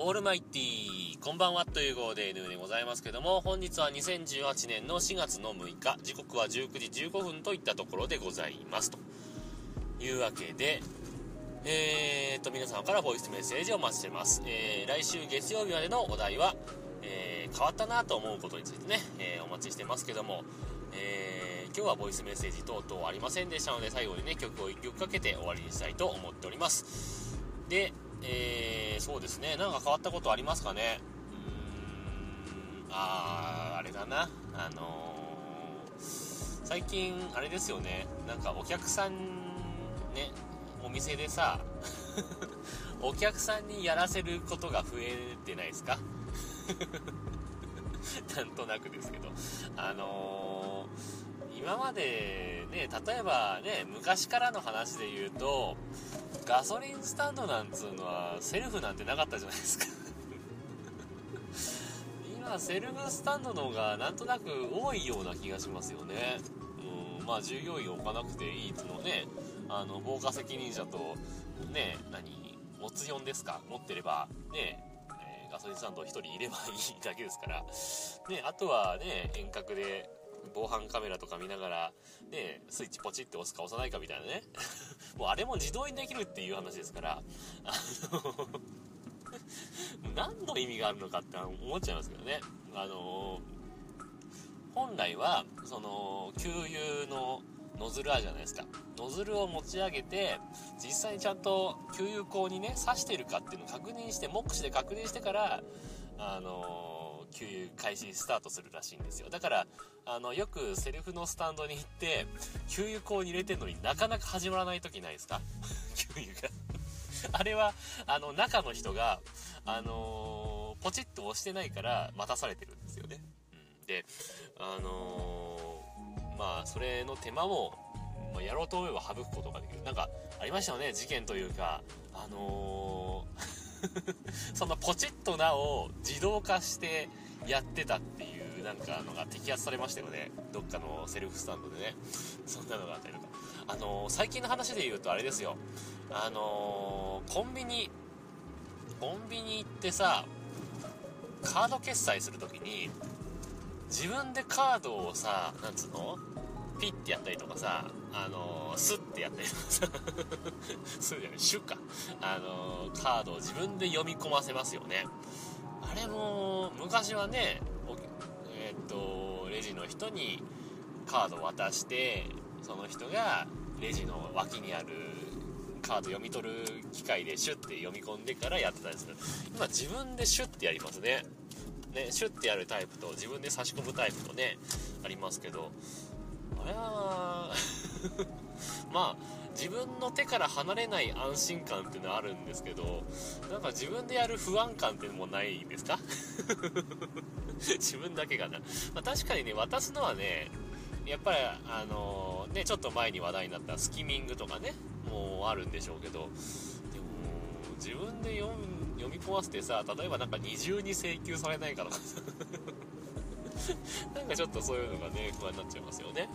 オールマイティ、こんばんはという号で N でございますけども、本日は2018年の4月の6日、時刻は19時15分といったところでございます。というわけで、えーと、皆様からボイスメッセージをお待ちしてます。えー、来週月曜日までのお題は、えー、変わったなと思うことについてね、えー、お待ちしてますけども、えー、今日はボイスメッセージ等々ありませんでしたので、最後にね、曲を1曲かけて終わりにしたいと思っております。で、えー、そうですね、なんか変わったことありますかね？うーん、あー、あれだな、あのー、最近、あれですよね、なんかお客さん、ね、お店でさ、お客さんにやらせることが増えてないですか？なんとなくですけど。あのー、今までね、例えばね、昔からの話で言うと、ガソリンスタンドなんつうのはセルフなんてなかったじゃないですか。今セルフスタンドの方がなんとなく多いような気がしますよね。うんまあ従業員置かなくていいつのねあの防火責任者とね何持つ4ですか？持ってればねえガソリンスタンド1人いればいいだけですから、ね、あとはね、遠隔で防犯カメラとか見ながら、ね、スイッチポチって押すか押さないかみたいなね。もうあれも自動にできるっていう話ですから、あの 何の意味があるのかって思っちゃいますけどね。あの本来は、その、給油のノズルあるじゃないですか。ノズルを持ち上げて、実際にちゃんと給油口にね、刺してるかっていうのを確認して、目視で確認してから、あの給油開始スタートするらしいんですよ。だから、あの、よくセルフのスタンドに行って、給油口に入れてんのになかなか始まらない時ないですか？給油があれは、あの、中の人が、あのー、ポチッと押してないから待たされてるんですよね。うん、で、あのー、まあ、それの手間も、まあ、やろうと思えば省くことができる。なんか、ありましたよね、事件というか、あのー そのポチッとなを自動化してやってたっていうなんかのが摘発されましたよね。どっかのセルフスタンドでね。そんなのがあったりとか。あのー、最近の話で言うとあれですよ。あのー、コンビニ、コンビニ行ってさ、カード決済するときに、自分でカードをさ、なんつうの？ピッてやったりとかさ、あのー、スッてやったりとかさ、スッじゃない、シュか。あのー、カードを自分で読み込ませますよね。あれも、昔はね、えー、っと、レジの人にカードを渡して、その人がレジの脇にあるカード読み取る機械でシュッて読み込んでからやってたんですけど、今自分でシュッてやりますね。ね、シュッてやるタイプと自分で差し込むタイプとね、ありますけど、れは まあ自分の手から離れない安心感っていうのはあるんですけどなんか自分でやる不安感っていうのもないんですか？自分だけがな、まあ、確かにね渡すのはねやっぱりあのー、ねちょっと前に話題になったスキミングとかねもうあるんでしょうけどでも自分で読読み込ませてさ例えばなんか二重に請求されないかとか なんかちょっとそういうのがね、不安になっちゃいますよね。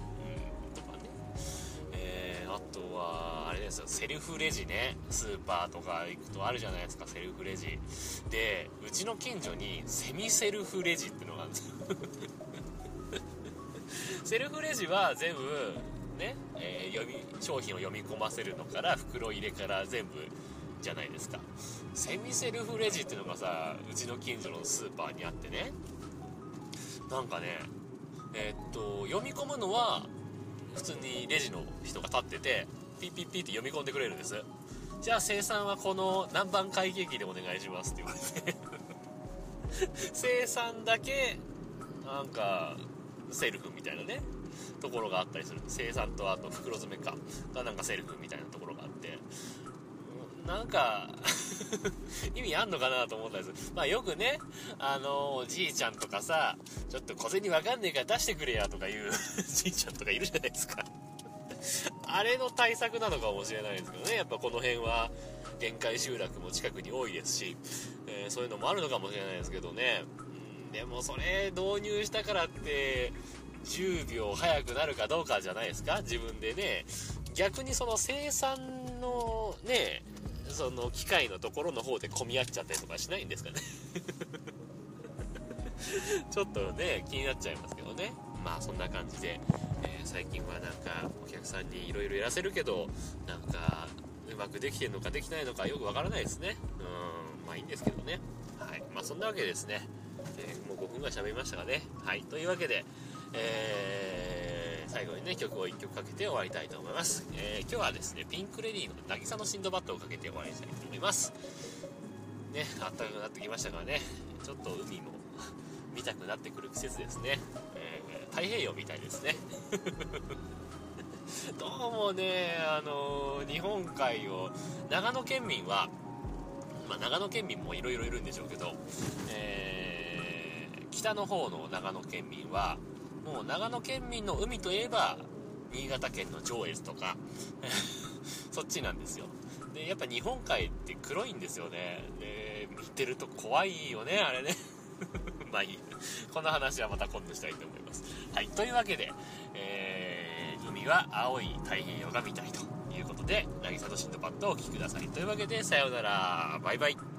あとは、あれですよ、セルフレジね。スーパーとか行くとあるじゃないですか、セルフレジ。で、うちの近所にセミセルフレジってのがあるんですよ。セルフレジは全部、ね、えー、読み、商品を読み込ませるのから、袋入れから全部、じゃないですか。セミセルフレジっていうのがさ、うちの近所のスーパーにあってね、なんかね、えー、っと、読み込むのは、普通にレジの人が立ってて、ピッピッピッって読み込んでくれるんです。じゃあ生産はこの何番会計機でお願いしますって言われて 生産だけ、なんか、セルフみたいなね、ところがあったりする。生産とあと袋詰めか、がなんかセルフみたいなところがあって、なんか 意味あんのかなと思ったんです。まあよくね、あのおじいちゃんとかさ、ちょっと小銭わかんねえから出してくれやとかいう じいちゃんとかいるじゃないですかあれの対策なのかもしれないですけどね、やっぱこの辺は限界集落も近くに多いですし、えー、そういうのもあるのかもしれないですけどね。うん、でもそれ導入したからって、10秒早くなるかどうかじゃないですか自分でね。逆にその生産のね、その機械のところの方で混み合っちゃったりとかしないんですかね。ちょっとね気になっちゃいますけどね。まあそんな感じで、えー、最近はなんかお客さんにいろいろやらせるけどなんかうまくできてるのかできないのかよくわからないですね。うんまあいいんですけどね。はい。まあそんなわけですね、えー、もう5分ぐらい喋りましたがね。はい。というわけでえー、最後にね曲を1曲かけて終わりたいと思います、えー、今日はですねピンク・レディーの「渚のシンドバッド」をかけて終わりたいと思います。ね暖かくなってきましたからねちょっと海も 見たくなってくる季節ですね、えー、太平洋みたいですね。どうもね、あのー、日本海を長野県民は、まあ、長野県民もいろいろいるんでしょうけど、えー、北の方の長野県民はもう長野県民の海といえば新潟県の上越とか そっちなんですよでやっぱ日本海って黒いんですよねで見てると怖いよねあれね まあいい。この話はまた今度したいと思います。はい。というわけで、えー、海は青い太平洋が見たいということで、渚とシンドパッドをお聴きください。というわけで、さようなら。バイバイ。